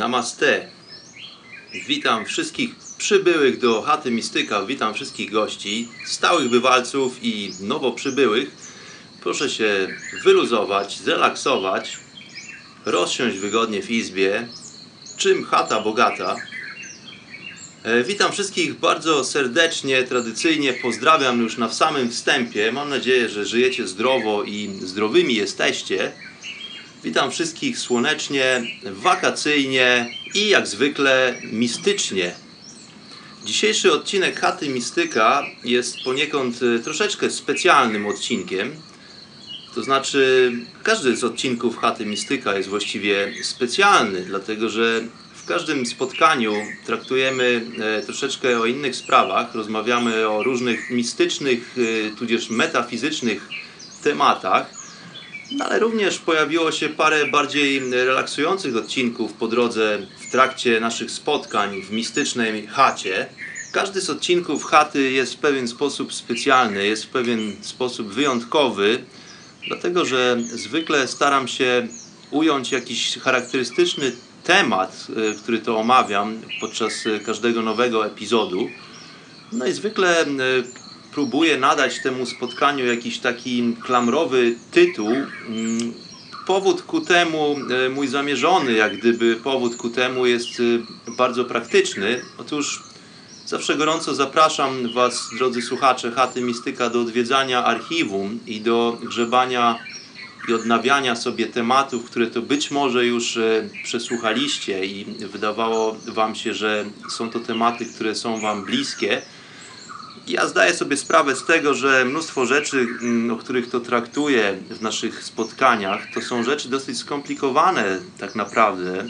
Namaste. Witam wszystkich przybyłych do chaty Mistyka, witam wszystkich gości, stałych bywalców i nowo przybyłych. Proszę się wyluzować, zrelaksować, rozsiąść wygodnie w izbie, czym chata bogata. E, Witam wszystkich bardzo serdecznie, tradycyjnie pozdrawiam już na samym wstępie. Mam nadzieję, że żyjecie zdrowo i zdrowymi jesteście. Witam wszystkich słonecznie, wakacyjnie i jak zwykle mistycznie. Dzisiejszy odcinek Chaty Mistyka jest poniekąd e, troszeczkę specjalnym odcinkiem. To znaczy, każdy z odcinków Chaty Mistyka jest właściwie specjalny, dlatego że w każdym spotkaniu traktujemy e, troszeczkę o innych sprawach, rozmawiamy o różnych mistycznych, e, tudzież metafizycznych tematach. No, ale również pojawiło się parę bardziej relaksujących odcinków po drodze w trakcie naszych spotkań w mistycznej chacie. Każdy z odcinków chaty jest w pewien sposób specjalny, jest w pewien sposób wyjątkowy, dlatego że zwykle staram się ująć jakiś charakterystyczny temat, y, który to omawiam podczas każdego nowego epizodu. No i zwykle y, próbuję nadać temu spotkaniu jakiś taki klamrowy tytuł. Mm, Powód ku temu, e, mój zamierzony, jak gdyby powód ku temu jest e, bardzo praktyczny. Otóż zawsze gorąco zapraszam Was, drodzy słuchacze Chaty Mistyka, do odwiedzania archiwum i do grzebania i odnawiania sobie tematów, które to być może już e, przesłuchaliście i wydawało Wam się, że są to tematy, które są Wam bliskie. Ja zdaję sobie sprawę z tego, że mnóstwo rzeczy, mm, o których to traktuję w naszych spotkaniach, to są rzeczy dosyć skomplikowane tak naprawdę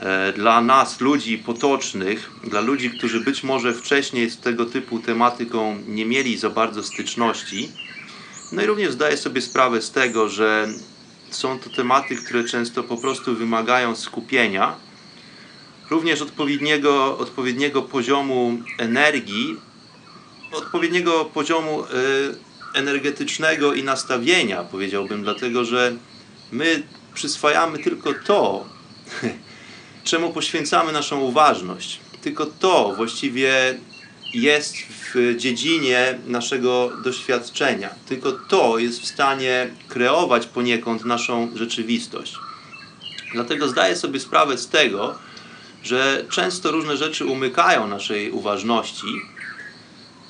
e, dla nas, ludzi potocznych, dla ludzi, którzy być może wcześniej z tego typu tematyką nie mieli za bardzo styczności. No i również zdaję sobie sprawę z tego, że są to tematy, które często po prostu wymagają skupienia, również odpowiedniego, odpowiedniego poziomu energii, odpowiedniego poziomu y, energetycznego i nastawienia, powiedziałbym, dlatego że my przyswajamy tylko to, czemu poświęcamy naszą uważność. Tylko to właściwie jest w dziedzinie naszego doświadczenia. Tylko to jest w stanie kreować poniekąd naszą rzeczywistość. Dlatego zdaję sobie sprawę z tego, że często różne rzeczy umykają naszej uważności.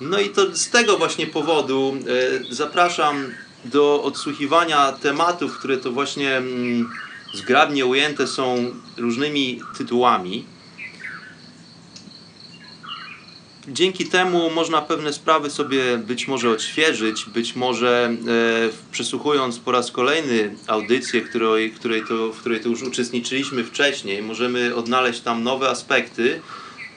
No i to z tego właśnie powodu e, zapraszam do odsłuchiwania tematów, które to właśnie mm, zgrabnie ujęte są różnymi tytułami. Dzięki temu można pewne sprawy sobie być może odświeżyć, być może e, przesłuchując po raz kolejny audycję, której, której to, w której to już uczestniczyliśmy wcześniej, możemy odnaleźć tam nowe aspekty.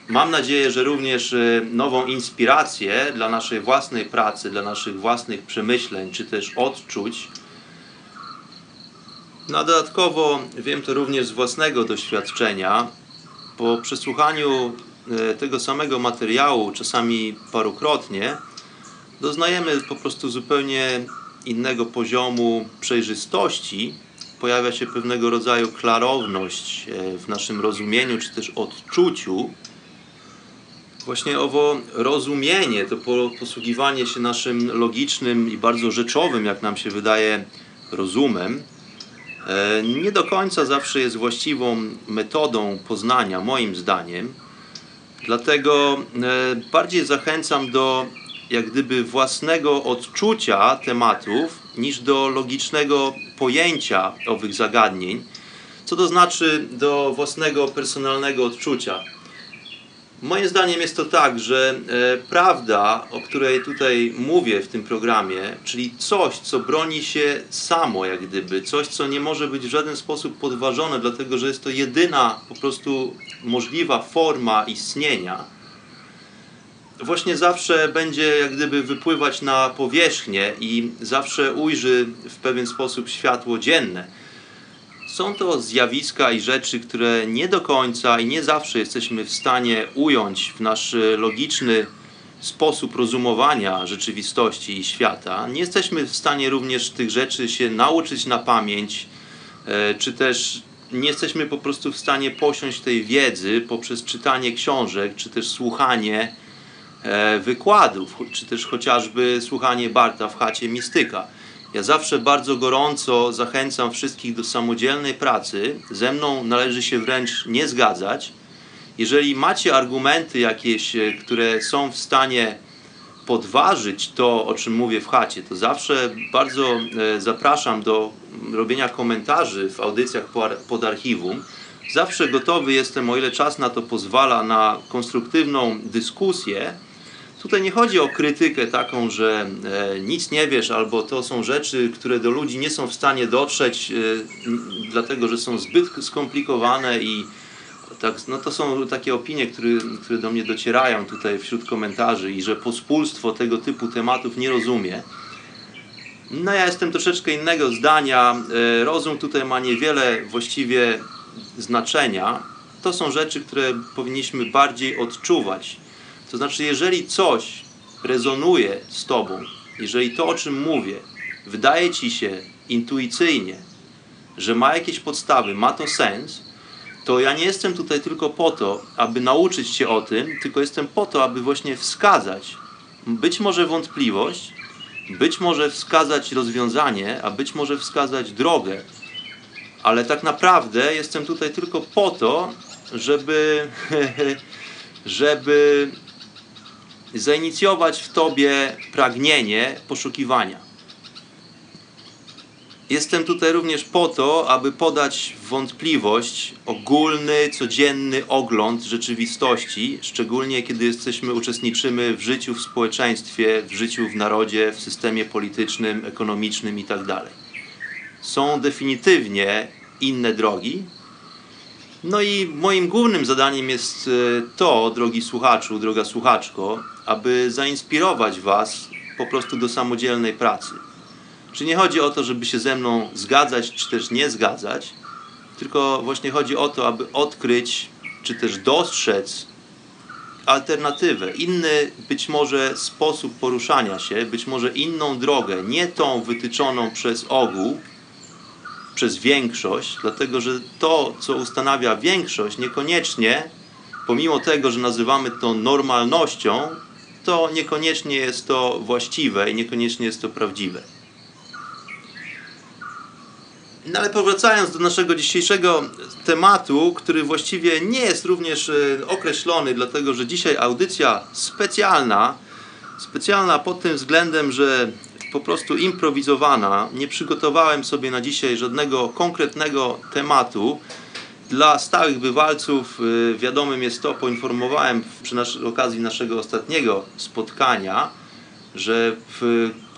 Mam nadzieję, że również e, nową inspirację dla naszej własnej pracy, dla naszych własnych przemyśleń, czy też odczuć. No dodatkowo wiem to również z własnego doświadczenia. Po przesłuchaniu e, tego samego materiału, czasami parukrotnie, doznajemy po prostu zupełnie innego poziomu przejrzystości. Pojawia się pewnego rodzaju klarowność e, w naszym rozumieniu, czy też odczuciu. Właśnie owo rozumienie, to posługiwanie się naszym logicznym i bardzo rzeczowym, jak nam się wydaje, rozumem, e, nie do końca zawsze jest właściwą metodą poznania, moim zdaniem. Dlatego e, bardziej zachęcam do jak gdyby własnego odczucia tematów niż do logicznego pojęcia owych zagadnień, co to znaczy do własnego personalnego odczucia. Moim zdaniem jest to tak, że e, prawda, o której tutaj mówię w tym programie, czyli coś, co broni się samo, jak gdyby, coś, co nie może być w żaden sposób podważone, dlatego że jest to jedyna po prostu możliwa forma istnienia, właśnie zawsze będzie jak gdyby wypływać na powierzchnię i zawsze ujrzy w pewien sposób światło dzienne. Są to zjawiska i rzeczy, które nie do końca i nie zawsze jesteśmy w stanie ująć w nasz logiczny sposób rozumowania rzeczywistości i świata. Nie jesteśmy w stanie również tych rzeczy się nauczyć na pamięć, e, czy też nie jesteśmy po prostu w stanie posiąść tej wiedzy poprzez czytanie książek, czy też słuchanie e, wykładów, czy też chociażby słuchanie Barta w chacie mistyka. Ja zawsze bardzo gorąco zachęcam wszystkich do samodzielnej pracy. Ze mną należy się wręcz nie zgadzać. Jeżeli macie argumenty jakieś, e, które są w stanie podważyć to, o czym mówię w chacie, to zawsze bardzo e, zapraszam do robienia komentarzy w audycjach pod archiwum. Zawsze gotowy jestem, o ile czas na to pozwala, na konstruktywną dyskusję Tutaj nie chodzi o krytykę taką, że e, nic nie wiesz, albo to są rzeczy, które do ludzi nie są w stanie dotrzeć, e, dlatego że są zbyt skomplikowane i tak, no to są takie opinie, które, które do mnie docierają tutaj wśród komentarzy i że pospólstwo tego typu tematów nie rozumie. No ja jestem troszeczkę innego zdania. E, rozum tutaj ma niewiele właściwie znaczenia. To są rzeczy, które powinniśmy bardziej odczuwać to znaczy, jeżeli coś rezonuje z Tobą, jeżeli to, o czym mówię, wydaje Ci się intuicyjnie, że ma jakieś podstawy, ma to sens, to ja nie jestem tutaj tylko po to, aby nauczyć Cię o tym, tylko jestem po to, aby właśnie wskazać być może wątpliwość, być może wskazać rozwiązanie, a być może wskazać drogę. Ale tak naprawdę jestem tutaj tylko po to, żeby, żeby zainicjować w Tobie pragnienie poszukiwania. Jestem tutaj również po to, aby podać wątpliwość ogólny, codzienny ogląd rzeczywistości, szczególnie kiedy jesteśmy, uczestniczymy w życiu w społeczeństwie, w życiu w narodzie, w systemie politycznym, ekonomicznym itd. Są definitywnie inne drogi, no i moim głównym zadaniem jest e, to, drogi słuchaczu, droga słuchaczko, aby zainspirować Was po prostu do samodzielnej pracy. Czy nie chodzi o to, żeby się ze mną zgadzać, czy też nie zgadzać, tylko właśnie chodzi o to, aby odkryć, czy też dostrzec alternatywę, inny być może sposób poruszania się, być może inną drogę, nie tą wytyczoną przez ogół, przez większość, dlatego że to, co ustanawia większość, niekoniecznie, pomimo tego, że nazywamy to normalnością, to niekoniecznie jest to właściwe i niekoniecznie jest to prawdziwe. No ale powracając do naszego dzisiejszego tematu, który właściwie nie jest również e, określony, dlatego że dzisiaj audycja specjalna, specjalna pod tym względem, że po prostu improwizowana. Nie przygotowałem sobie na dzisiaj żadnego konkretnego tematu. Dla stałych bywalców y, wiadomym jest to, poinformowałem przy okazji naszego ostatniego spotkania, że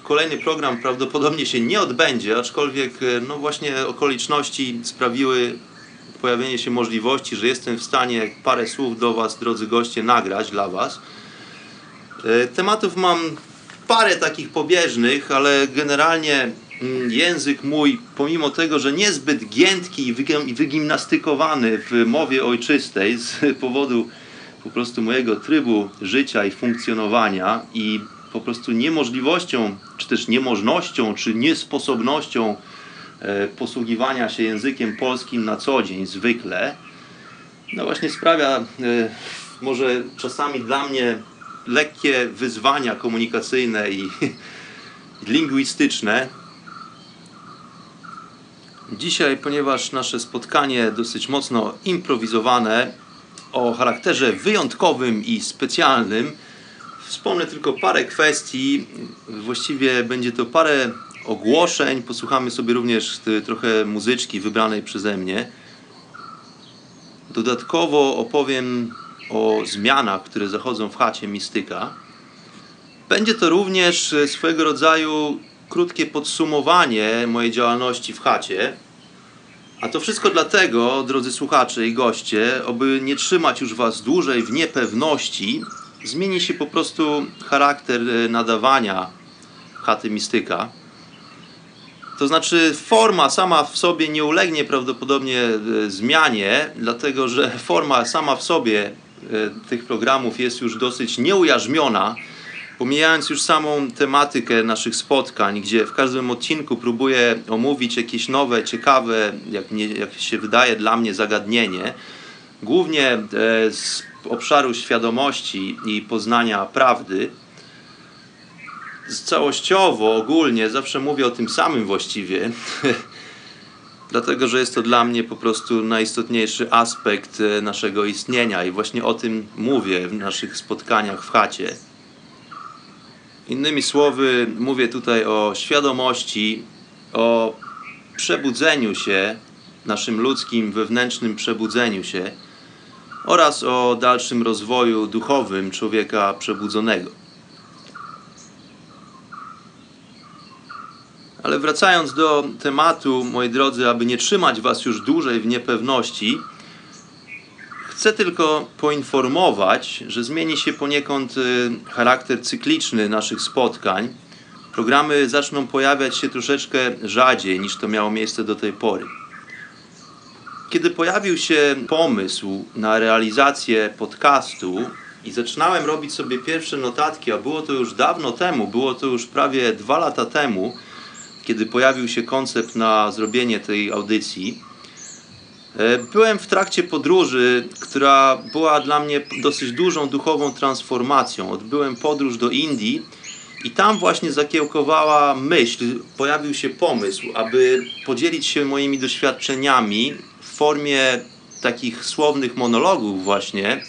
kolejny program prawdopodobnie się nie odbędzie, aczkolwiek y, no właśnie okoliczności sprawiły pojawienie się możliwości, że jestem w stanie parę słów do Was, drodzy goście, nagrać dla Was. Y, tematów mam parę takich pobieżnych, ale generalnie język mój, pomimo tego, że niezbyt giętki i wygimnastykowany w mowie ojczystej z powodu po prostu mojego trybu życia i funkcjonowania i po prostu niemożliwością, czy też niemożnością, czy niesposobnością e, posługiwania się językiem polskim na co dzień zwykle, no właśnie sprawia e, może czasami dla mnie lekkie wyzwania komunikacyjne i lingwistyczne. Dzisiaj, ponieważ nasze spotkanie dosyć mocno improwizowane, o charakterze wyjątkowym i specjalnym, wspomnę tylko parę kwestii. Właściwie będzie to parę ogłoszeń. Posłuchamy sobie również trochę muzyczki wybranej przeze mnie. Dodatkowo opowiem o zmianach, które zachodzą w chacie Mistyka. Będzie to również swego rodzaju krótkie podsumowanie mojej działalności w chacie. A to wszystko dlatego, drodzy słuchacze i goście, aby nie trzymać już Was dłużej w niepewności, zmieni się po prostu charakter nadawania chaty Mistyka. To znaczy, forma sama w sobie nie ulegnie prawdopodobnie zmianie, dlatego że forma sama w sobie tych programów jest już dosyć nieujarzmiona pomijając już samą tematykę naszych spotkań, gdzie w każdym odcinku próbuję omówić jakieś nowe, ciekawe, jak, jak się wydaje dla mnie, zagadnienie, głównie e, z obszaru świadomości i poznania prawdy. Całościowo, ogólnie, zawsze mówię o tym samym właściwie, dlatego że jest to dla mnie po prostu najistotniejszy aspekt e, naszego istnienia i właśnie o tym mówię w naszych spotkaniach w chacie. Innymi słowy, mówię tutaj o świadomości, o przebudzeniu się, naszym ludzkim wewnętrznym przebudzeniu się oraz o dalszym rozwoju duchowym człowieka przebudzonego. Ale wracając do tematu, moi drodzy, aby nie trzymać Was już dłużej w niepewności, Chcę tylko poinformować, że zmieni się poniekąd y, charakter cykliczny naszych spotkań. Programy zaczną pojawiać się troszeczkę rzadziej niż to miało miejsce do tej pory. Kiedy pojawił się pomysł na realizację podcastu i zaczynałem robić sobie pierwsze notatki, a było to już dawno temu, było to już prawie dwa lata temu, kiedy pojawił się koncept na zrobienie tej audycji, byłem w trakcie podróży, która była dla mnie dosyć dużą duchową transformacją. Odbyłem podróż do Indii i tam właśnie zakiełkowała myśl, pojawił się pomysł, aby podzielić się moimi doświadczeniami w formie takich słownych monologów właśnie.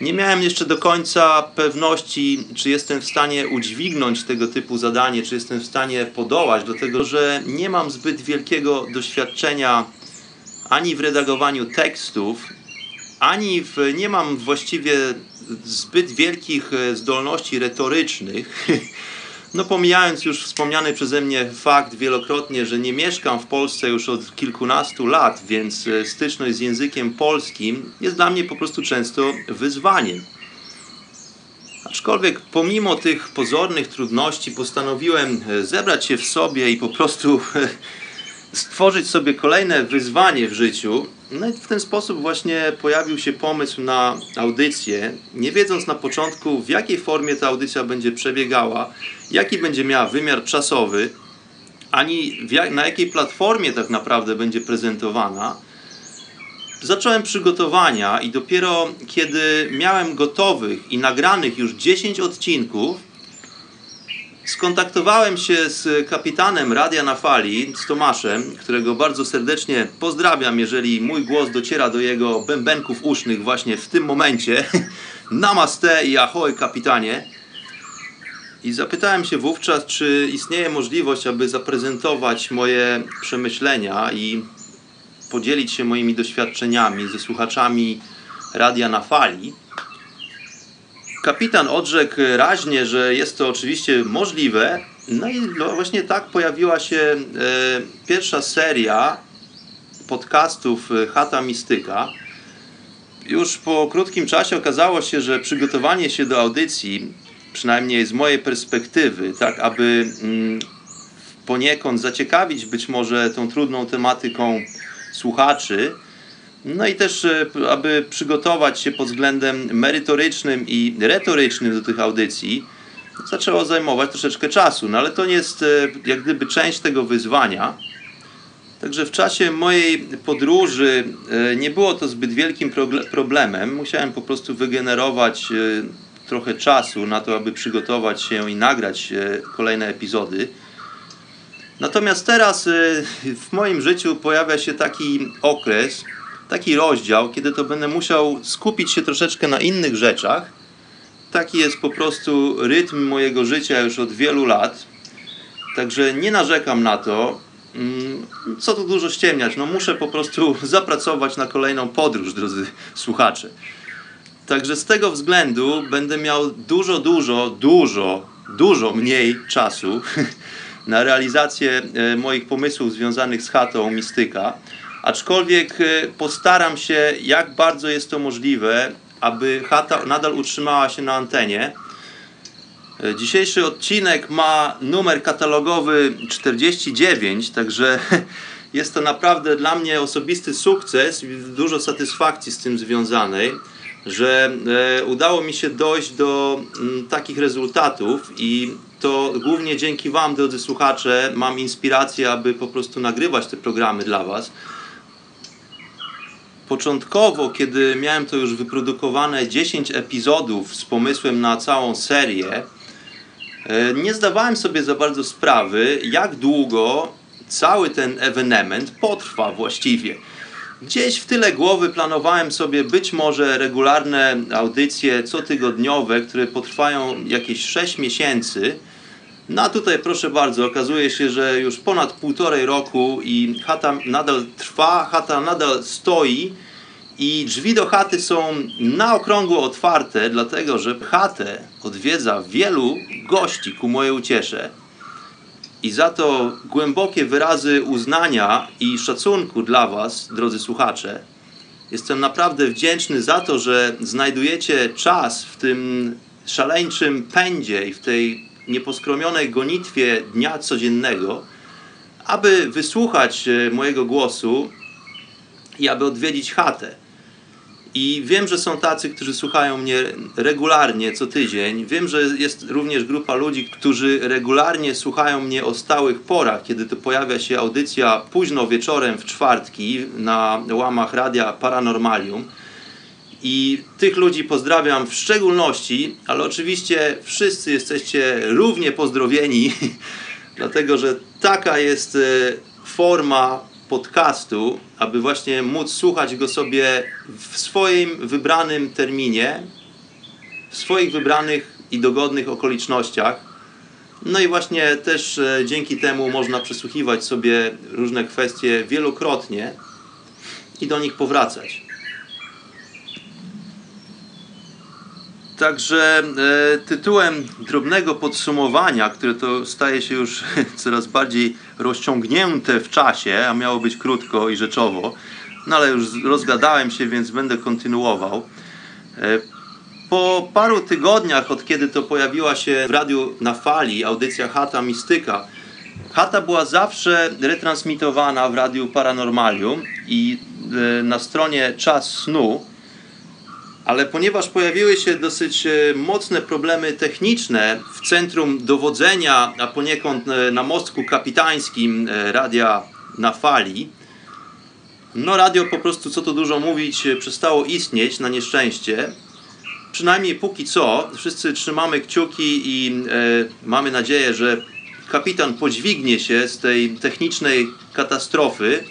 Nie miałem jeszcze do końca pewności, czy jestem w stanie udźwignąć tego typu zadanie, czy jestem w stanie podołać, dlatego że nie mam zbyt wielkiego doświadczenia ani w redagowaniu tekstów, ani w, nie mam właściwie zbyt wielkich e, zdolności retorycznych. No pomijając już wspomniany przeze mnie fakt wielokrotnie, że nie mieszkam w Polsce już od kilkunastu lat, więc e, styczność z językiem polskim jest dla mnie po prostu często wyzwaniem. Aczkolwiek pomimo tych pozornych trudności postanowiłem e, zebrać się w sobie i po prostu stworzyć sobie kolejne wyzwanie w życiu. No i w ten sposób właśnie pojawił się pomysł na audycję, nie wiedząc na początku, w jakiej formie ta audycja będzie przebiegała, jaki będzie miała wymiar czasowy, ani jak, na jakiej platformie tak naprawdę będzie prezentowana. Zacząłem przygotowania i dopiero kiedy miałem gotowych i nagranych już 10 odcinków, Skontaktowałem się z kapitanem Radia na Fali, z Tomaszem, którego bardzo serdecznie pozdrawiam, jeżeli mój głos dociera do jego bębenków usznych właśnie w tym momencie. Namaste i ahoj kapitanie. I zapytałem się wówczas, czy istnieje możliwość, aby zaprezentować moje przemyślenia i podzielić się moimi doświadczeniami ze słuchaczami Radia na Fali. Kapitan odrzekł raźnie, że jest to oczywiście możliwe. No i właśnie tak pojawiła się e, pierwsza seria podcastów e, Chata Mistyka. Już po krótkim czasie okazało się, że przygotowanie się do audycji, przynajmniej z mojej perspektywy, tak aby mm, poniekąd zaciekawić być może tą trudną tematyką słuchaczy, no i też, e, aby przygotować się pod względem merytorycznym i retorycznym do tych audycji, zaczęło zajmować troszeczkę czasu. No ale to nie jest e, jak gdyby część tego wyzwania. Także w czasie mojej podróży e, nie było to zbyt wielkim problemem. Musiałem po prostu wygenerować trochę czasu na to, aby przygotować się i nagrać kolejne epizody. Natomiast teraz w moim życiu pojawia się taki okres, taki rozdział, kiedy to będę musiał skupić się troszeczkę na innych rzeczach. Taki jest po prostu rytm mojego życia już od wielu lat. Także nie narzekam na to. Mm, Co tu dużo ściemniać? No muszę po prostu zapracować na kolejną podróż, drodzy słuchacze. Także z tego względu będę miał dużo, dużo, dużo, dużo mniej czasu na realizację e, moich pomysłów związanych z chatą Mistyka. Aczkolwiek e, postaram się, jak bardzo jest to możliwe, aby chata nadal utrzymała się na antenie. E, Dzisiejszy odcinek ma numer katalogowy 49, także jest to naprawdę dla mnie osobisty sukces i dużo satysfakcji z tym związanej, że e, udało mi się dojść do mm, takich rezultatów i to głównie dzięki Wam, drodzy słuchacze, mam inspirację, aby po prostu nagrywać te programy dla Was. Początkowo, kiedy miałem to już wyprodukowane 10 epizodów z pomysłem na całą serię, E, nie zdawałem sobie za bardzo sprawy, jak długo cały ten ewenement potrwa właściwie. Gdzieś w tyle głowy planowałem sobie być może regularne audycje cotygodniowe, które potrwają jakieś 6 miesięcy. No a tutaj proszę bardzo, okazuje się, że już ponad półtorej roku i chata nadal trwa, chata nadal stoi i drzwi do chaty są na okrągło otwarte, dlatego że chatę odwiedza wielu gości ku mojej uciesze. I za to głębokie wyrazy uznania i szacunku dla Was, drodzy słuchacze. Jestem naprawdę wdzięczny za to, że znajdujecie czas w tym szaleńczym pędzie i w tej nieposkromionej gonitwie dnia codziennego, aby wysłuchać e, mojego głosu i aby odwiedzić chatę. I wiem, że są tacy, którzy słuchają mnie regularnie co tydzień. Wiem, że jest również grupa ludzi, którzy regularnie słuchają mnie o stałych porach, kiedy to pojawia się audycja późno wieczorem w czwartki na łamach radia Paranormalium. I tych ludzi pozdrawiam w szczególności, ale oczywiście wszyscy jesteście równie pozdrowieni, dlatego że taka jest e, forma podcastu, aby właśnie móc słuchać go sobie w swoim wybranym terminie, w swoich wybranych i dogodnych okolicznościach. No i właśnie też e, dzięki temu można przesłuchiwać sobie różne kwestie wielokrotnie i do nich powracać. Także e, tytułem drobnego podsumowania, które to staje się już coraz bardziej rozciągnięte w czasie, a miało być krótko i rzeczowo, no ale już rozgadałem się, więc będę kontynuował. E, po paru tygodniach, od kiedy to pojawiła się w radiu na fali audycja Chata Mistyka, Chata była zawsze retransmitowana w radiu Paranormalium i e, na stronie Czas Snu ale ponieważ pojawiły się dosyć e, mocne problemy techniczne w centrum dowodzenia, a poniekąd e, na mostku kapitańskim e, radia na fali, no radio po prostu, co tu dużo mówić, przestało istnieć na nieszczęście. Przynajmniej póki co, wszyscy trzymamy kciuki i mamy nadzieję, że kapitan podźwignie się z tej technicznej katastrofy,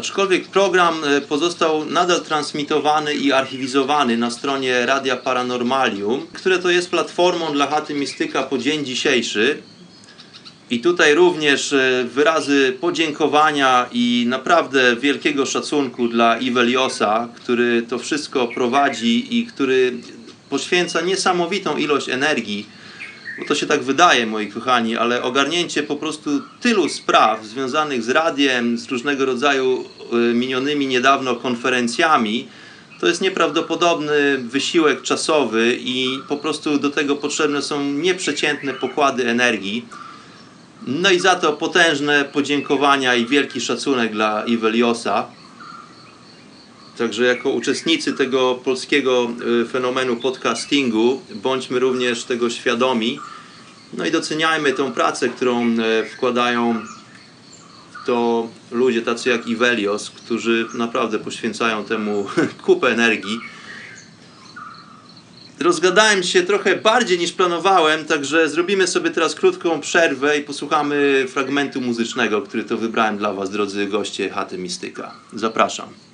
Aczkolwiek program e, pozostał nadal transmitowany i archiwizowany na stronie Radia Paranormalium, które to jest platformą dla chaty Mistyka po dzień dzisiejszy. I tutaj również e, wyrazy podziękowania i naprawdę wielkiego szacunku dla Iweliosa, który to wszystko prowadzi i który poświęca niesamowitą ilość energii bo to się tak wydaje, moi kochani, ale ogarnięcie po prostu tylu spraw związanych z radiem, z różnego rodzaju y, minionymi niedawno konferencjami, to jest nieprawdopodobny wysiłek czasowy i po prostu do tego potrzebne są nieprzeciętne pokłady energii. No i za to potężne podziękowania i wielki szacunek dla Iweliosa. Także jako uczestnicy tego polskiego y, fenomenu podcastingu bądźmy również tego świadomi. No i doceniajmy tą pracę, którą e, wkładają to ludzie tacy jak Ivelios, którzy naprawdę poświęcają temu kupę energii. Rozgadałem się trochę bardziej niż planowałem, także zrobimy sobie teraz krótką przerwę i posłuchamy fragmentu muzycznego, który to wybrałem dla Was, drodzy goście Chaty Mistyka. Zapraszam.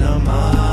Namah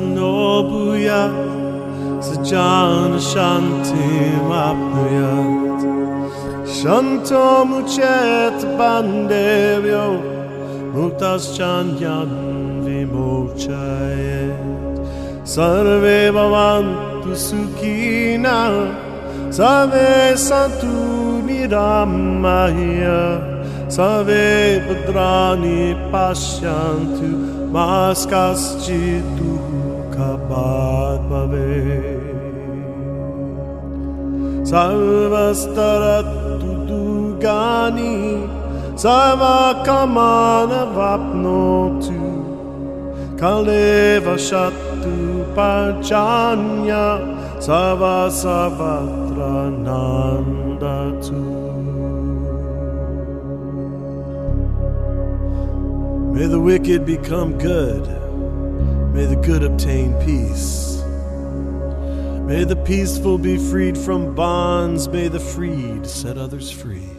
nobuya Sajana shanti mapuyat Shanto muchet bandevyo Muktas chanyan vimochayet Sarve bhavantu sukhina Sarve santu niramaya Sarve bhadrani pashyantu Maskaschitu sarvastaratu dugani sava kamana vapnotu May the wicked become good. May the good obtain peace. May the peaceful be freed from bonds. May the freed set others free.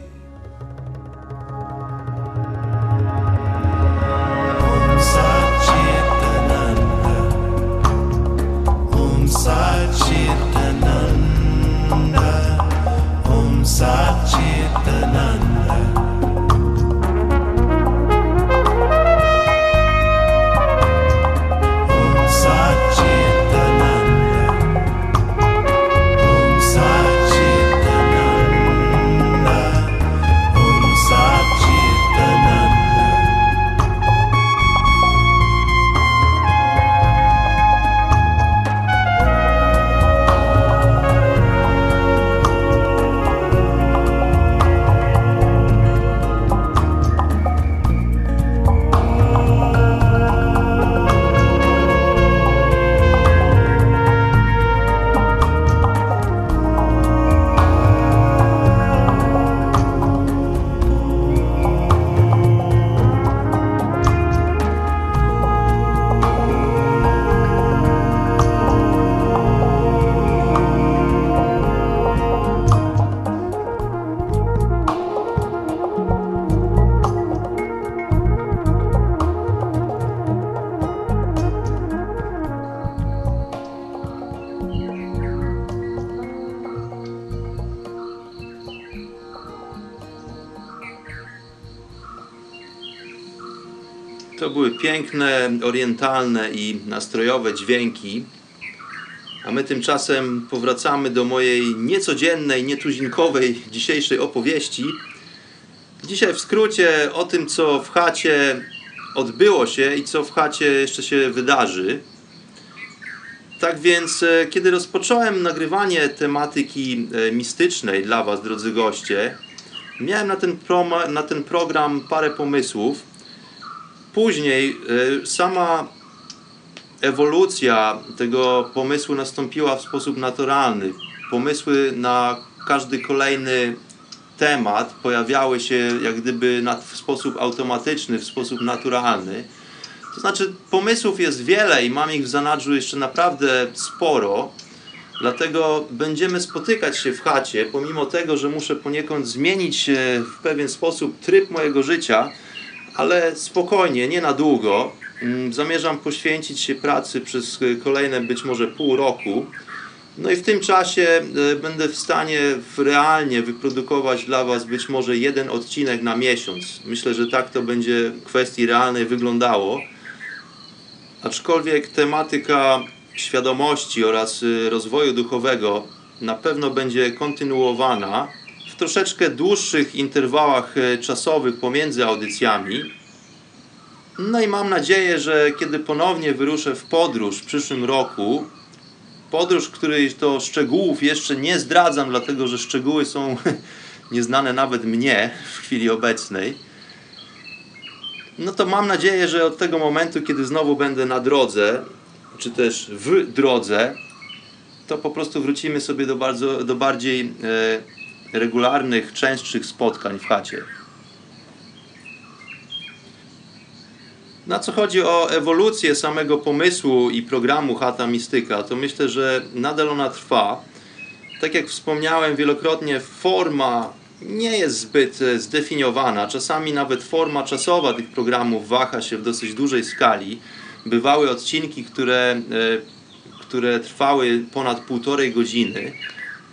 Piękne, orientalne i nastrojowe dźwięki. A my tymczasem powracamy do mojej niecodziennej, nietuzinkowej dzisiejszej opowieści. Dzisiaj w skrócie o tym, co w chacie odbyło się i co w chacie jeszcze się wydarzy. Tak więc, e, kiedy rozpocząłem nagrywanie tematyki e, mistycznej dla Was, drodzy goście, miałem na ten, na ten program parę pomysłów. Później e, sama ewolucja tego pomysłu nastąpiła w sposób naturalny. Pomysły na każdy kolejny temat pojawiały się jak gdyby w sposób automatyczny, w sposób naturalny. To znaczy, pomysłów jest wiele i mam ich w zanadrzu jeszcze naprawdę sporo. Dlatego będziemy spotykać się w chacie, pomimo tego, że muszę poniekąd zmienić e, w pewien sposób tryb mojego życia, ale spokojnie, nie na długo. Mm, Zamierzam poświęcić się pracy przez e, kolejne być może pół roku. No i w tym czasie e, będę w stanie realnie wyprodukować dla Was być może jeden odcinek na miesiąc. Myślę, że tak to będzie w kwestii realnej wyglądało. Aczkolwiek tematyka świadomości oraz y, rozwoju duchowego na pewno będzie kontynuowana troszeczkę dłuższych interwałach y, czasowych pomiędzy audycjami. No i mam nadzieję, że kiedy ponownie wyruszę w podróż w przyszłym roku, podróż, której to szczegółów jeszcze nie zdradzam, dlatego że szczegóły są nieznane nawet mnie w chwili obecnej. No to mam nadzieję, że od tego momentu, kiedy znowu będę na drodze, czy też w drodze, to po prostu wrócimy sobie do, bardzo, do bardziej e, regularnych, częstszych spotkań w chacie. Na co chodzi o ewolucję samego pomysłu i programu Chata Mistyka, to myślę, że nadal ona trwa. Tak jak wspomniałem wielokrotnie, forma nie jest zbyt e, zdefiniowana. Czasami nawet forma czasowa tych programów waha się w dosyć dużej skali. Bywały odcinki, które, e, które trwały ponad półtorej godziny.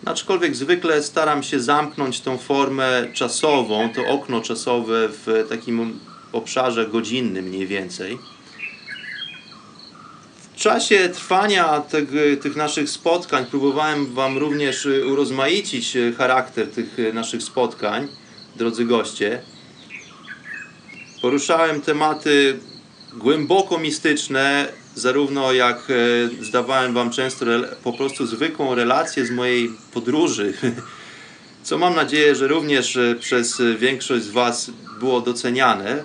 Aczkolwiek zwykle staram się zamknąć tą formę czasową, to okno czasowe w takim obszarze godzinnym mniej więcej. W czasie trwania tych, tych naszych spotkań próbowałem Wam również urozmaicić charakter tych naszych spotkań, drodzy goście. Poruszałem tematy głęboko mistyczne, zarówno jak e, zdawałem Wam często po prostu zwykłą relację z mojej podróży, co mam nadzieję, że również e, przez e, większość z Was było doceniane.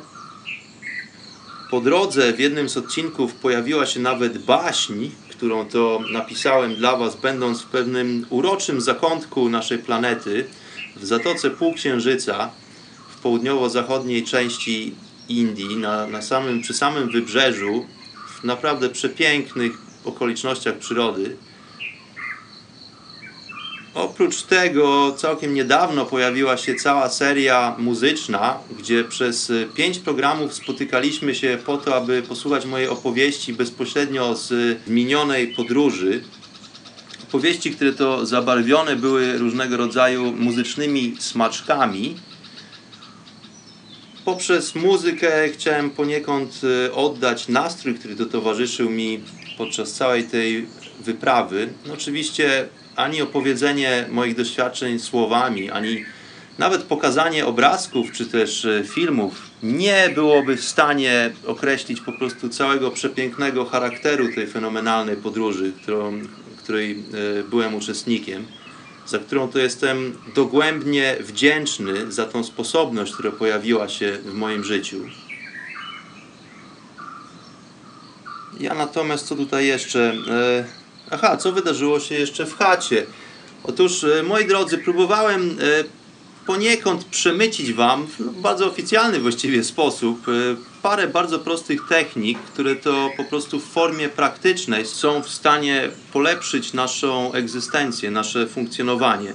Po drodze w jednym z odcinków pojawiła się nawet baśń, którą to napisałem dla Was, będąc w pewnym uroczym zakątku naszej planety, w Zatoce Półksiężyca, w południowo-zachodniej części Indii, na, na samym, przy samym wybrzeżu, naprawdę przepięknych okolicznościach przyrody. Oprócz tego całkiem niedawno pojawiła się cała seria muzyczna, gdzie przez y, pięć programów spotykaliśmy się po to, aby posłuchać mojej opowieści bezpośrednio z minionej podróży. opowieści, które to zabarwione były różnego rodzaju muzycznymi smaczkami. Poprzez muzykę chciałem poniekąd e, oddać nastrój, który to towarzyszył mi podczas całej tej wyprawy. No oczywiście ani opowiedzenie moich doświadczeń słowami, ani nawet pokazanie obrazków czy też e, filmów nie byłoby w stanie określić po prostu całego przepięknego charakteru tej fenomenalnej podróży, którą, której e, byłem uczestnikiem, za którą to jestem dogłębnie wdzięczny za tą sposobność, która pojawiła się w moim życiu. Ja natomiast co tutaj jeszcze? E, Aha, co wydarzyło się jeszcze w chacie? Otóż, e, moi drodzy, próbowałem e, poniekąd przemycić Wam w bardzo oficjalny właściwie sposób parę bardzo prostych technik, które to po prostu w formie praktycznej są w stanie polepszyć naszą egzystencję, nasze funkcjonowanie.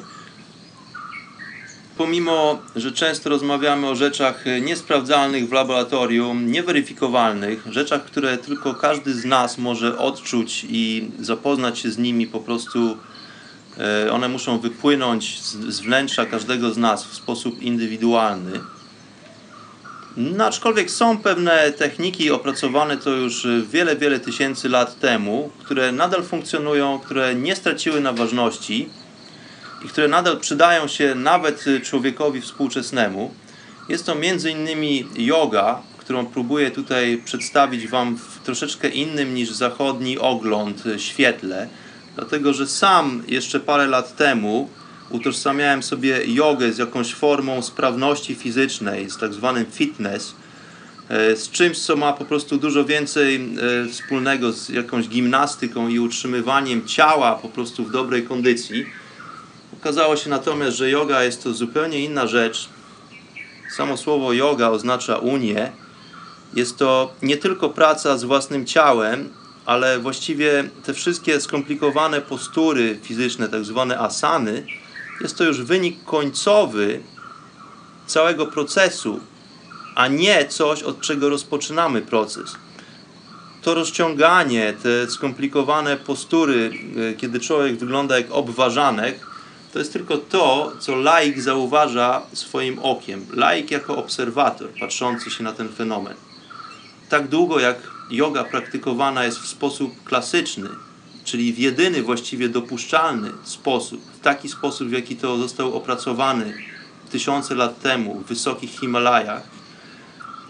Pomimo, że często rozmawiamy o rzeczach niesprawdzalnych w laboratorium, nieweryfikowalnych, rzeczach, które tylko każdy z nas może odczuć i zapoznać się z nimi po prostu E, One muszą wypłynąć z z wnętrza każdego z nas w sposób indywidualny. No, aczkolwiek są pewne techniki opracowane to już wiele, wiele tysięcy lat temu, które nadal funkcjonują, które nie straciły na ważności i które nadal przydają się nawet człowiekowi współczesnemu. Jest to innymi yoga, którą próbuję tutaj przedstawić Wam w troszeczkę innym niż zachodni ogląd świetle dlatego że sam jeszcze parę lat temu utożsamiałem sobie jogę z jakąś formą sprawności fizycznej, z tak zwanym fitness, e, z czymś, co ma po prostu dużo więcej e, wspólnego z jakąś gimnastyką i utrzymywaniem ciała po prostu w dobrej kondycji. Okazało się natomiast, że yoga jest to zupełnie inna rzecz. Samo słowo yoga oznacza unię. Jest to nie tylko praca z własnym ciałem, ale właściwie te wszystkie skomplikowane postury fizyczne, tak zwane asany, jest to już wynik końcowy całego procesu, a nie coś, od czego rozpoczynamy proces. To rozciąganie, te skomplikowane postury, e, kiedy człowiek wygląda jak obważanek, to jest tylko to, co laik zauważa swoim okiem. Laik jako obserwator, patrzący się na ten fenomen. Tak długo jak yoga praktykowana jest w sposób klasyczny, czyli w jedyny właściwie dopuszczalny sposób, w taki sposób, w jaki to został opracowany tysiące lat temu w wysokich Himalajach,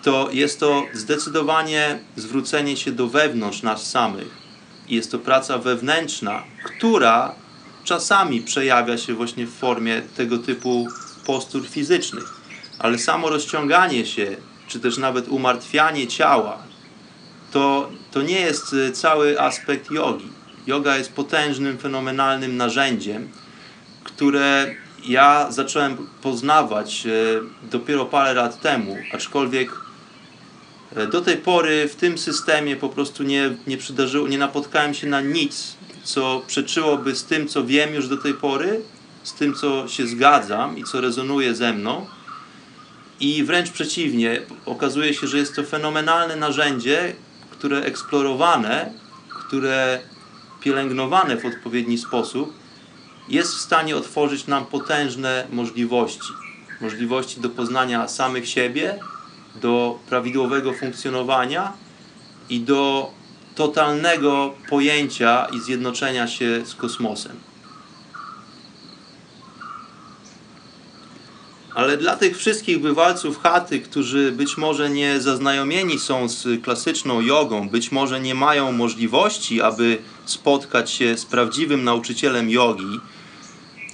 to jest to zdecydowanie zwrócenie się do wewnątrz nas samych. Jest to praca wewnętrzna, która czasami przejawia się właśnie w formie tego typu postur fizycznych. Ale samo rozciąganie się, czy też nawet umartwianie ciała, to, to nie jest y, cały aspekt jogi. Yoga jest potężnym, fenomenalnym narzędziem, które ja zacząłem poznawać y, dopiero parę lat temu, aczkolwiek y, do tej pory w tym systemie po prostu nie, nie przydarzyło, nie napotkałem się na nic, co przeczyłoby z tym, co wiem już do tej pory, z tym, co się zgadzam i co rezonuje ze mną. I wręcz przeciwnie, okazuje się, że jest to fenomenalne narzędzie, które eksplorowane, które pielęgnowane w odpowiedni sposób, jest w stanie otworzyć nam potężne możliwości. Możliwości do poznania samych siebie, do prawidłowego funkcjonowania i do totalnego pojęcia i zjednoczenia się z kosmosem. Ale dla tych wszystkich bywalców chaty, którzy być może nie zaznajomieni są z klasyczną jogą, być może nie mają możliwości, aby spotkać się z prawdziwym nauczycielem jogi,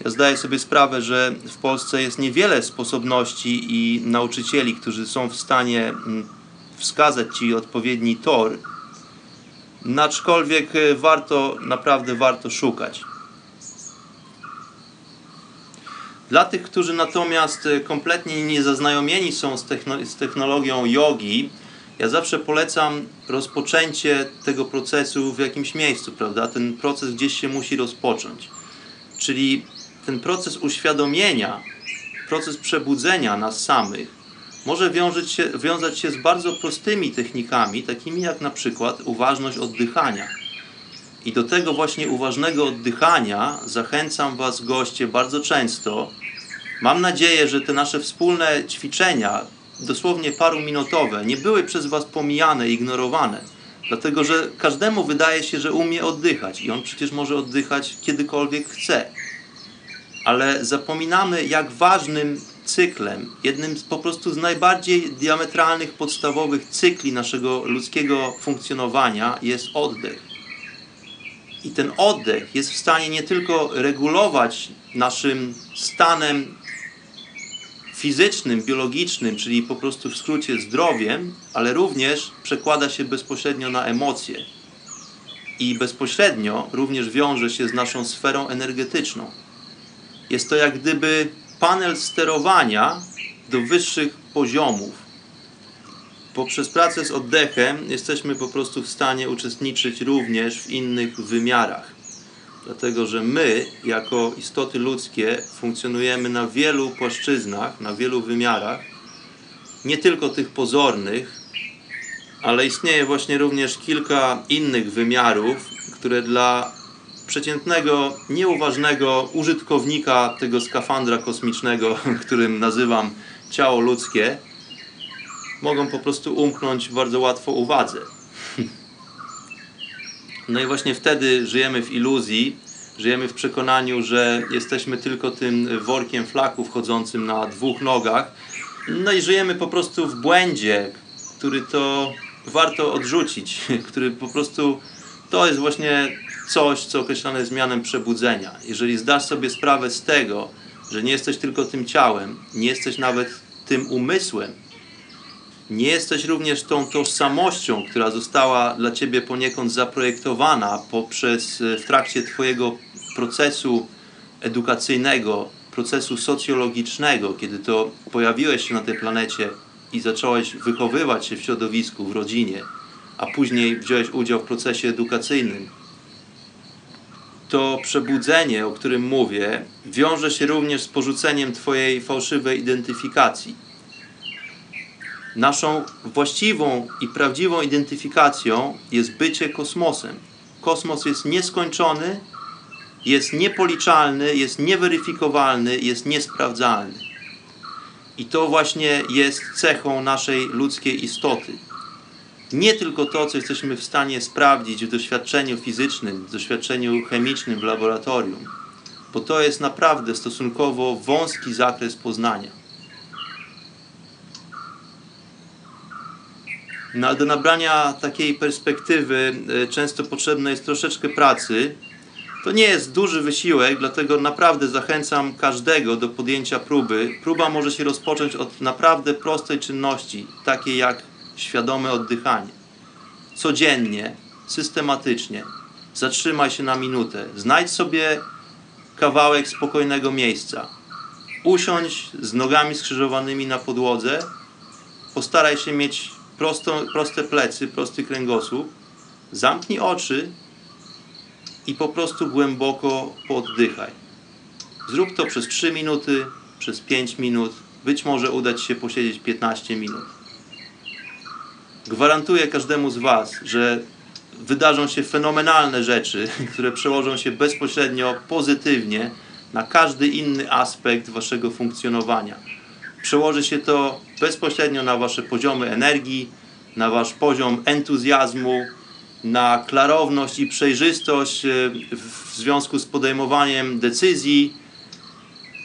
ja zdaję sobie sprawę, że w Polsce jest niewiele sposobności i nauczycieli, którzy są w stanie mm, wskazać Ci odpowiedni tor, aczkolwiek e, warto, naprawdę warto szukać. Dla tych, którzy natomiast e, kompletnie niezaznajomieni są z technologią jogi, ja zawsze polecam rozpoczęcie tego procesu w jakimś miejscu, prawda? Ten proces gdzieś się musi rozpocząć. Czyli ten proces uświadomienia, proces przebudzenia nas samych może wiązać się, wiązać się z bardzo prostymi technikami, takimi jak na przykład uważność oddychania. I do tego właśnie uważnego oddychania zachęcam Was, goście, bardzo często. Mam nadzieję, że te nasze wspólne ćwiczenia, dosłownie paruminutowe, nie były przez Was pomijane, ignorowane. Dlatego, że każdemu wydaje się, że umie oddychać i on przecież może oddychać kiedykolwiek chce. Ale zapominamy, jak ważnym cyklem, jednym z po prostu z najbardziej diametralnych, podstawowych cykli naszego ludzkiego funkcjonowania jest oddech. I ten oddech jest w stanie nie tylko regulować naszym stanem fizycznym, biologicznym, czyli po prostu w skrócie zdrowiem, ale również przekłada się bezpośrednio na emocje. I bezpośrednio również wiąże się z naszą sferą energetyczną. Jest to jak gdyby panel sterowania do wyższych poziomów. Poprzez pracę z oddechem jesteśmy po prostu w stanie uczestniczyć również w innych wymiarach. Dlatego, że my, jako istoty ludzkie, funkcjonujemy na wielu płaszczyznach, na wielu wymiarach, nie tylko tych pozornych, ale istnieje właśnie również kilka innych wymiarów, które dla przeciętnego, nieuważnego użytkownika tego skafandra kosmicznego, którym nazywam ciało ludzkie, mogą po prostu umknąć bardzo łatwo uwadze. No i właśnie wtedy żyjemy w iluzji, żyjemy w przekonaniu, że jesteśmy tylko tym workiem flaków chodzącym na dwóch nogach. No i żyjemy po prostu w błędzie, który to warto odrzucić, który po prostu to jest właśnie coś, co określane jest mianem przebudzenia. Jeżeli zdasz sobie sprawę z tego, że nie jesteś tylko tym ciałem, nie jesteś nawet tym umysłem, nie jesteś również tą tożsamością, która została dla ciebie poniekąd zaprojektowana poprzez e, w trakcie twojego procesu edukacyjnego, procesu socjologicznego, kiedy to pojawiłeś się na tej planecie i zacząłeś wychowywać się w środowisku, w rodzinie, a później wziąłeś udział w procesie edukacyjnym. To przebudzenie, o którym mówię, wiąże się również z porzuceniem twojej fałszywej identyfikacji Naszą właściwą i prawdziwą identyfikacją jest bycie kosmosem. Kosmos jest nieskończony, jest niepoliczalny, jest nieweryfikowalny, jest niesprawdzalny. I to właśnie jest cechą naszej ludzkiej istoty. Nie tylko to, co jesteśmy w stanie sprawdzić w doświadczeniu fizycznym, w doświadczeniu chemicznym w laboratorium, bo to jest naprawdę stosunkowo wąski zakres poznania. No ale do nabrania takiej perspektywy e, często potrzebna jest troszeczkę pracy. To nie jest duży wysiłek, dlatego naprawdę zachęcam każdego do podjęcia próby. Próba może się rozpocząć od naprawdę prostej czynności, takiej jak świadome oddychanie. Codziennie, systematycznie. Zatrzymaj się na minutę. Znajdź sobie kawałek spokojnego miejsca. Usiądź z nogami skrzyżowanymi na podłodze. Postaraj się mieć prosto, proste plecy, prosty kręgosłup, zamknij oczy i po prostu głęboko poddychaj. Zrób to przez 3 minuty, przez 5 minut, być może uda Ci się posiedzieć 15 minut. Gwarantuję każdemu z Was, że wydarzą się fenomenalne rzeczy, które przełożą się bezpośrednio pozytywnie na każdy inny aspekt Waszego funkcjonowania Przełoży się to bezpośrednio na Wasze poziomy energii, na Wasz poziom entuzjazmu, na klarowność i przejrzystość e, w związku z podejmowaniem decyzji,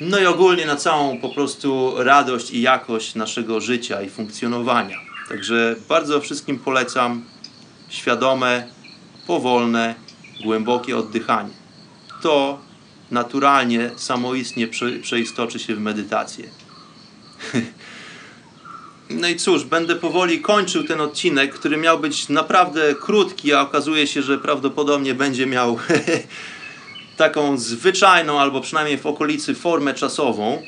no i ogólnie na całą po prostu radość i jakość naszego życia i funkcjonowania. Także bardzo wszystkim polecam świadome, powolne, głębokie oddychanie. To naturalnie, samoistnie przeistoczy się w medytację. No i cóż, będę powoli kończył ten odcinek, który miał być naprawdę krótki, a okazuje się, że prawdopodobnie będzie miał taką zwyczajną, albo przynajmniej w okolicy formę czasową.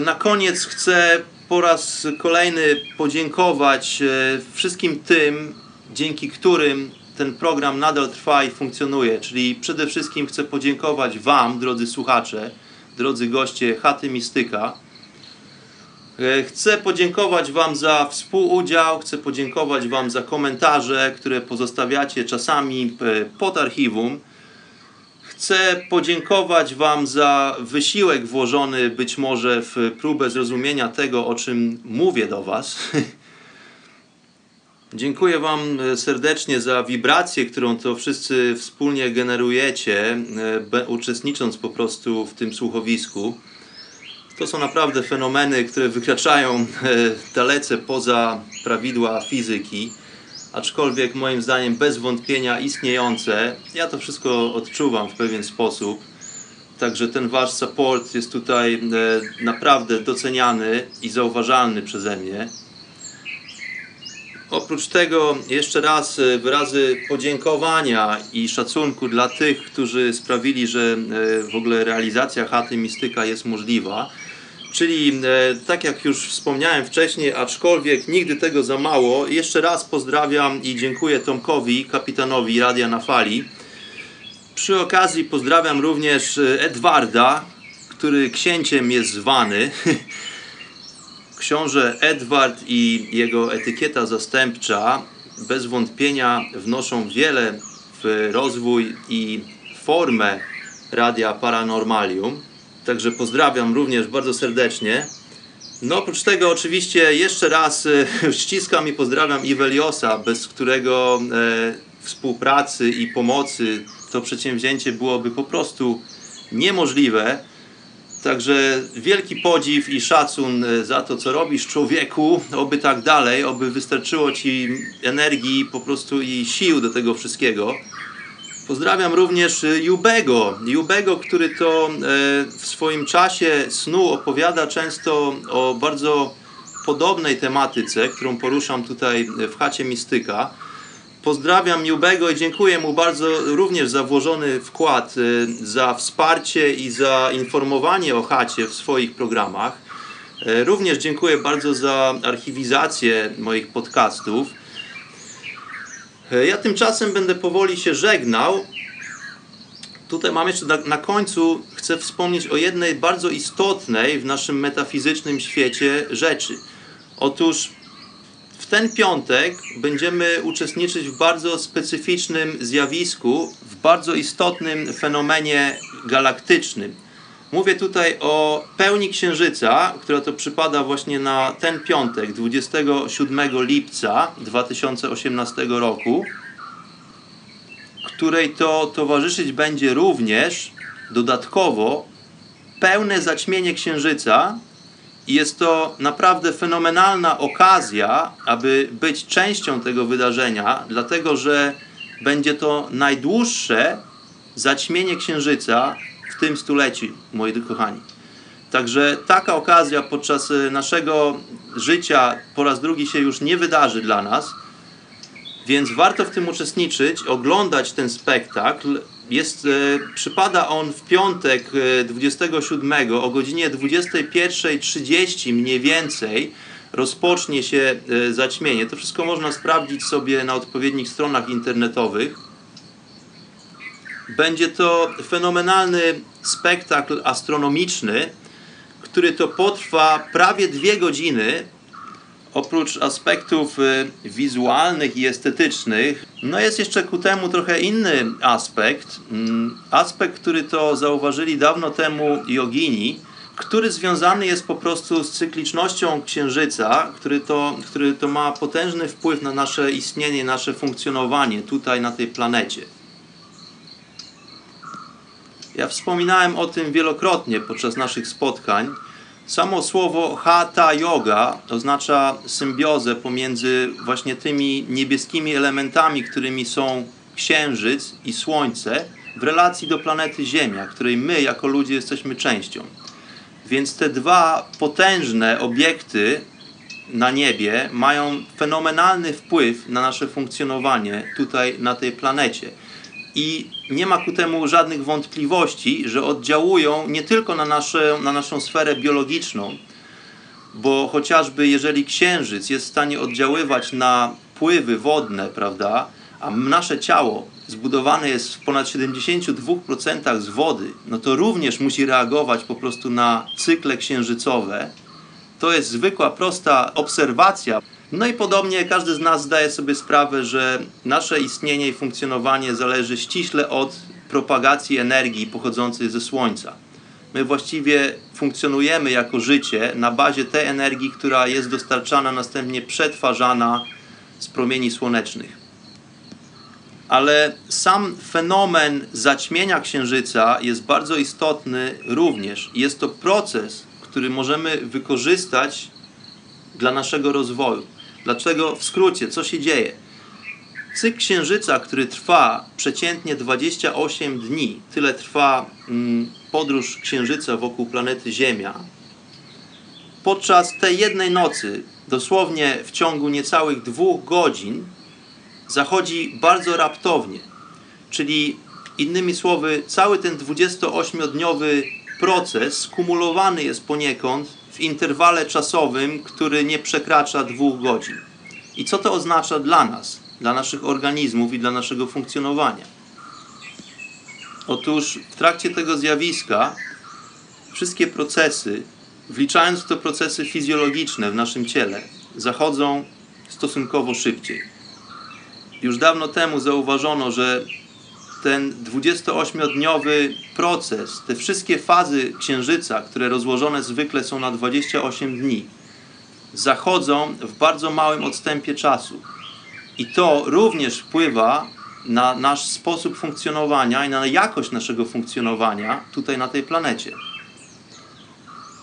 Na koniec chcę po raz kolejny podziękować e, wszystkim tym, dzięki którym ten program nadal trwa i funkcjonuje. Czyli przede wszystkim chcę podziękować Wam, drodzy słuchacze, drodzy goście Chaty Mistyka, E, Chcę podziękować Wam za współudział, chcę podziękować Wam za komentarze, które pozostawiacie czasami e, pod archiwum. Chcę podziękować Wam za wysiłek włożony być może w próbę zrozumienia tego, o czym mówię do Was. Dziękuję Wam e, serdecznie za wibrację, którą to wszyscy wspólnie generujecie, e, uczestnicząc po prostu w tym słuchowisku. To są naprawdę fenomeny, które wykraczają e, dalece poza prawidła fizyki, aczkolwiek moim zdaniem bez wątpienia istniejące. Ja to wszystko odczuwam w pewien sposób. Także ten wasz support jest tutaj e, naprawdę doceniany i zauważalny przeze mnie. Oprócz tego jeszcze raz e, wyrazy podziękowania i szacunku dla tych, którzy sprawili, że e, w ogóle realizacja chaty Mistyka jest możliwa. Czyli e, tak jak już wspomniałem wcześniej, aczkolwiek nigdy tego za mało, jeszcze raz pozdrawiam i dziękuję Tomkowi, kapitanowi Radia na Fali. Przy okazji pozdrawiam również Edwarda, który księciem jest zwany. Książę Edward i jego etykieta zastępcza bez wątpienia wnoszą wiele w rozwój i formę Radia Paranormalium. Także pozdrawiam również bardzo serdecznie. No oprócz tego oczywiście jeszcze raz e, ściskam i pozdrawiam Iweliosa, bez którego e, współpracy i pomocy to przedsięwzięcie byłoby po prostu niemożliwe. Także wielki podziw i szacun e, za to, co robisz człowieku, oby tak dalej, oby wystarczyło Ci energii po prostu i sił do tego wszystkiego. Pozdrawiam również y, Jubego. Jubego, który to e, w swoim czasie snu opowiada często o bardzo podobnej tematyce, którą poruszam tutaj w chacie Mistyka. Pozdrawiam Jubego i dziękuję mu bardzo również za włożony wkład, e, za wsparcie i za informowanie o chacie w swoich programach. E, Również dziękuję bardzo za archiwizację moich podcastów. E, Ja tymczasem będę powoli się żegnał. Tutaj mam jeszcze na, na końcu, chcę wspomnieć o jednej bardzo istotnej w naszym metafizycznym świecie rzeczy. Otóż w ten piątek będziemy uczestniczyć w bardzo specyficznym zjawisku, w bardzo istotnym fenomenie galaktycznym. Mówię tutaj o pełni Księżyca, która to przypada właśnie na ten piątek, 27 lipca 2018 roku, której to towarzyszyć będzie również dodatkowo pełne zaćmienie Księżyca jest to naprawdę fenomenalna okazja, aby być częścią tego wydarzenia, dlatego że będzie to najdłuższe zaćmienie Księżyca w tym stuleciu, moi kochani. Także taka okazja podczas e, naszego życia po raz drugi się już nie wydarzy dla nas, więc warto w tym uczestniczyć, oglądać ten spektakl. Jest, e, przypada on w piątek e, 27 o godzinie 21.30 mniej więcej rozpocznie się e, zaćmienie. To wszystko można sprawdzić sobie na odpowiednich stronach internetowych. Będzie to fenomenalny spektakl astronomiczny, który to potrwa prawie dwie godziny. Oprócz aspektów y, wizualnych i estetycznych, no jest jeszcze ku temu trochę inny aspekt. Mm, Aspekt, który to zauważyli dawno temu jogini, który związany jest po prostu z cyklicznością Księżyca, który to, który to ma potężny wpływ na nasze istnienie, nasze funkcjonowanie tutaj na tej planecie. Ja wspominałem o tym wielokrotnie podczas naszych spotkań. Samo słowo hatha yoga oznacza symbiozę pomiędzy właśnie tymi niebieskimi elementami, którymi są księżyc i słońce w relacji do planety Ziemia, której my jako ludzie jesteśmy częścią. Więc te dwa potężne obiekty na niebie mają fenomenalny wpływ na nasze funkcjonowanie tutaj na tej planecie. I nie ma ku temu żadnych wątpliwości, że oddziałują nie tylko na, nasze, na naszą sferę biologiczną, bo chociażby jeżeli księżyc jest w stanie oddziaływać na pływy wodne, prawda, a nasze ciało zbudowane jest w ponad 72% z wody, no to również musi reagować po prostu na cykle księżycowe, To jest zwykła, prosta obserwacja. No i podobnie każdy z nas zdaje sobie sprawę, że nasze istnienie i funkcjonowanie zależy ściśle od propagacji energii pochodzącej ze Słońca. My właściwie funkcjonujemy jako życie na bazie tej energii, która jest dostarczana, następnie przetwarzana z promieni słonecznych. Ale sam fenomen zaćmienia księżyca jest bardzo istotny również. Jest to proces, który możemy wykorzystać dla naszego rozwoju. Dlaczego w skrócie, co się dzieje? Cykl księżyca, który trwa przeciętnie 28 dni, tyle trwa mm, podróż księżyca wokół planety Ziemia. Podczas tej jednej nocy, dosłownie w ciągu niecałych dwóch godzin, zachodzi bardzo raptownie. Czyli innymi słowy, cały ten 28-dniowy proces skumulowany jest poniekąd w interwale czasowym, który nie przekracza dwóch godzin. I co to oznacza dla nas, dla naszych organizmów i dla naszego funkcjonowania? Otóż w trakcie tego zjawiska wszystkie procesy, wliczając w to procesy fizjologiczne w naszym ciele, zachodzą stosunkowo szybciej. Już dawno temu zauważono, że ten 28-dniowy proces, te wszystkie fazy księżyca, które rozłożone zwykle są na 28 dni, zachodzą w bardzo małym odstępie czasu. I to również wpływa na nasz sposób funkcjonowania i na jakość naszego funkcjonowania tutaj na tej planecie.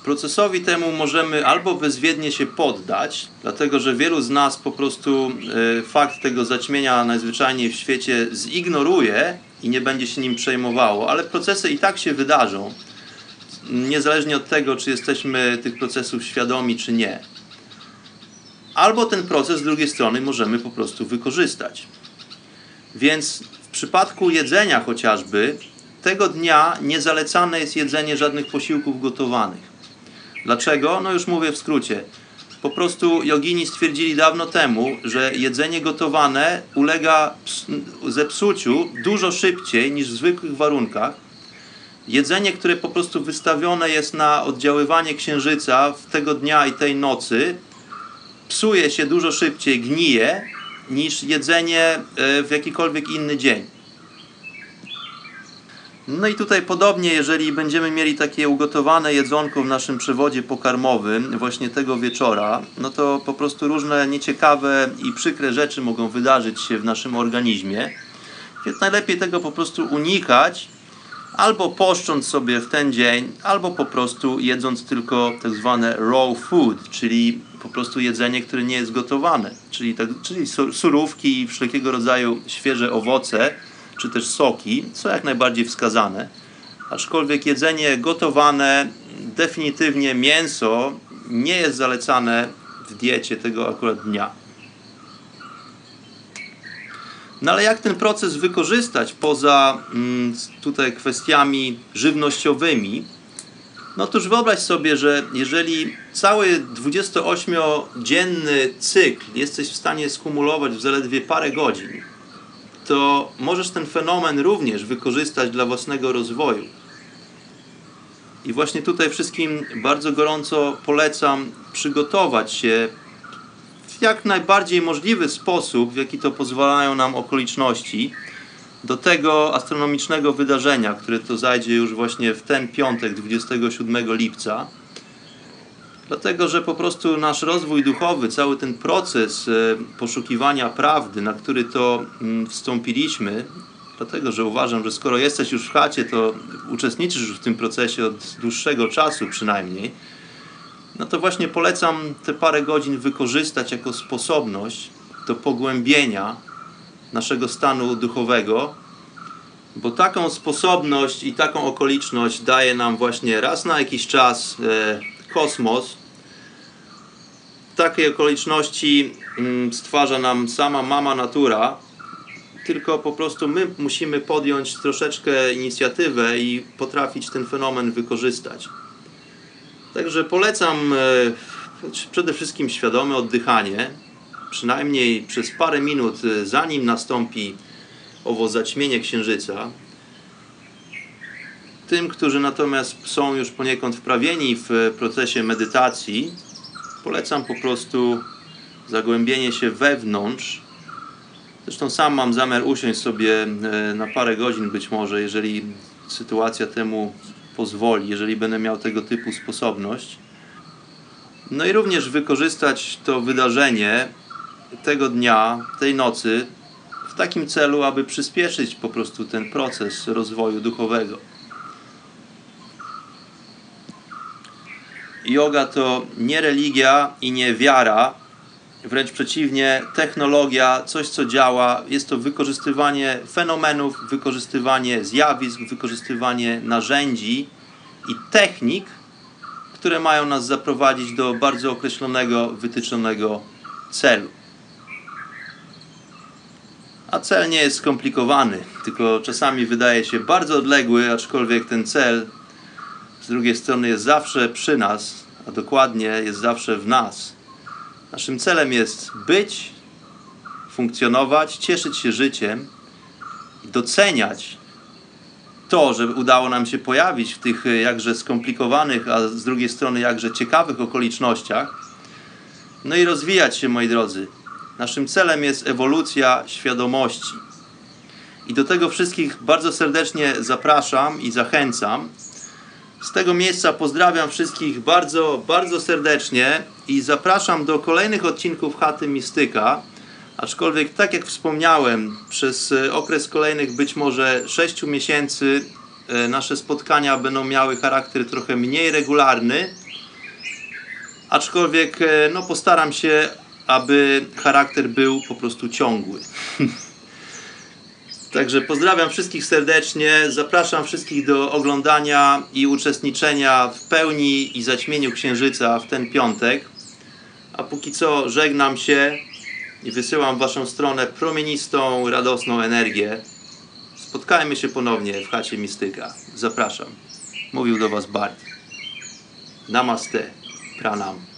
Procesowi temu możemy albo bezwiednie się poddać, dlatego że wielu z nas po prostu e, fakt tego zaćmienia najzwyczajniej w świecie zignoruje i nie będzie się nim przejmowało, ale procesy i tak się wydarzą, niezależnie od tego, czy jesteśmy tych procesów świadomi, czy nie. Albo ten proces z drugiej strony możemy po prostu wykorzystać. Więc w przypadku jedzenia chociażby, tego dnia nie zalecane jest jedzenie żadnych posiłków gotowanych. Dlaczego? No już mówię w skrócie. Po prostu jogini stwierdzili dawno temu, że jedzenie gotowane ulega ps- zepsuciu dużo szybciej niż w zwykłych warunkach. Jedzenie, które po prostu wystawione jest na oddziaływanie księżyca w tego dnia i tej nocy, psuje się dużo szybciej, gnije, niż jedzenie e, w jakikolwiek inny dzień. No i tutaj podobnie, jeżeli będziemy mieli takie ugotowane jedzonko w naszym przewodzie pokarmowym właśnie tego wieczora, no to po prostu różne nieciekawe i przykre rzeczy mogą wydarzyć się w naszym organizmie. Więc najlepiej tego po prostu unikać, albo poszcząc sobie w ten dzień, albo po prostu jedząc tylko tak zwane raw food, czyli po prostu jedzenie, które nie jest gotowane, czyli, tak, czyli su- surówki i wszelkiego rodzaju świeże owoce, czy też soki, są jak najbardziej wskazane. Aczkolwiek jedzenie gotowane, definitywnie mięso nie jest zalecane w diecie tego akurat dnia. No ale jak ten proces wykorzystać poza mm, tutaj kwestiami żywnościowymi? No otóż wyobraź sobie, że jeżeli cały 28-dzienny cykl jesteś w stanie skumulować w zaledwie parę godzin, to możesz ten fenomen również wykorzystać dla własnego rozwoju. I właśnie tutaj wszystkim bardzo gorąco polecam przygotować się w jak najbardziej możliwy sposób, w jaki to pozwalają nam okoliczności, do tego astronomicznego wydarzenia, które to zajdzie już właśnie w ten piątek, 27 lipca. Dlatego, że po prostu nasz rozwój duchowy, cały ten proces e, poszukiwania prawdy, na który to mm, wstąpiliśmy, dlatego, że uważam, że skoro jesteś już w chacie, to uczestniczysz już w tym procesie od dłuższego czasu przynajmniej, no to właśnie polecam te parę godzin wykorzystać jako sposobność do pogłębienia naszego stanu duchowego, bo taką sposobność i taką okoliczność daje nam właśnie raz na jakiś czas e, kosmos. Takiej okoliczności mm, stwarza nam sama mama natura, tylko po prostu my musimy podjąć troszeczkę inicjatywę i potrafić ten fenomen wykorzystać. Także polecam e, przede wszystkim świadome oddychanie, przynajmniej przez parę minut, e, zanim nastąpi owo zaćmienie księżyca. Tym, którzy natomiast są już poniekąd wprawieni w procesie medytacji, Polecam po prostu zagłębienie się wewnątrz. Zresztą sam mam zamiar usiąść sobie e, na parę godzin być może, jeżeli sytuacja temu pozwoli, jeżeli będę miał tego typu sposobność. No i również wykorzystać to wydarzenie tego dnia, tej nocy w takim celu, aby przyspieszyć po prostu ten proces rozwoju duchowego. Yoga to nie religia i nie wiara, wręcz przeciwnie, technologia, coś co działa. Jest to wykorzystywanie fenomenów, wykorzystywanie zjawisk, wykorzystywanie narzędzi i technik, które mają nas zaprowadzić do bardzo określonego, wytyczonego celu. A cel nie jest skomplikowany, tylko czasami wydaje się bardzo odległy, aczkolwiek ten cel drugiej strony jest zawsze przy nas, a dokładnie jest zawsze w nas. Naszym celem jest być, funkcjonować, cieszyć się życiem i doceniać to, że udało nam się pojawić w tych e, jakże skomplikowanych, a z drugiej strony jakże ciekawych okolicznościach. No i rozwijać się, moi drodzy. Naszym celem jest ewolucja świadomości. I do tego wszystkich bardzo serdecznie zapraszam i zachęcam. Z tego miejsca pozdrawiam wszystkich bardzo, bardzo serdecznie i zapraszam do kolejnych odcinków Chaty Mistyka. Aczkolwiek, tak jak wspomniałem, przez e, okres kolejnych być może 6 miesięcy e, nasze spotkania będą miały charakter trochę mniej regularny. Aczkolwiek e, no, postaram się, aby charakter był po prostu ciągły. Także pozdrawiam wszystkich serdecznie, zapraszam wszystkich do oglądania i uczestniczenia w pełni i zaćmieniu księżyca w ten piątek. A póki co żegnam się i wysyłam w Waszą stronę promienistą, radosną energię. Spotkajmy się ponownie w chacie Mistyka. Zapraszam. Mówił do Was Bart. Namaste. Pranam.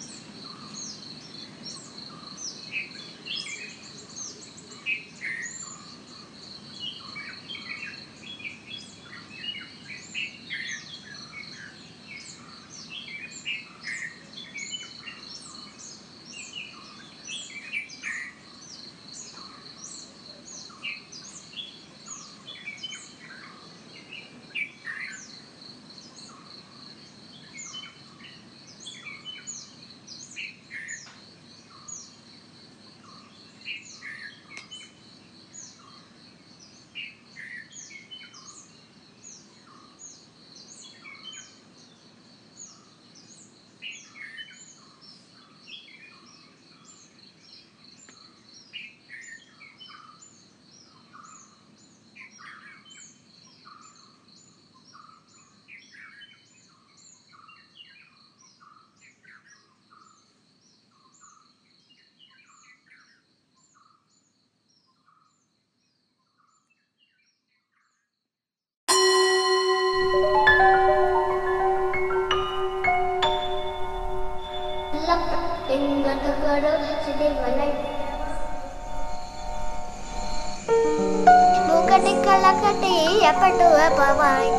గడు సిరివనై ఒకటి కలకటి ఎప్పటి అపవాయ్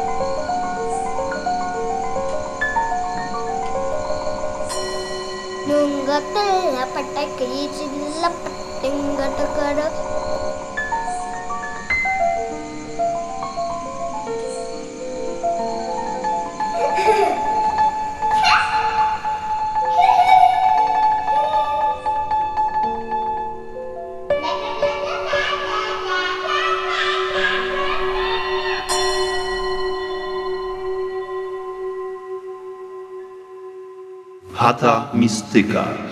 నుంగ పిల్ల పట్టకి చిల్ల పట్టింగటకడు Chata Mistyka.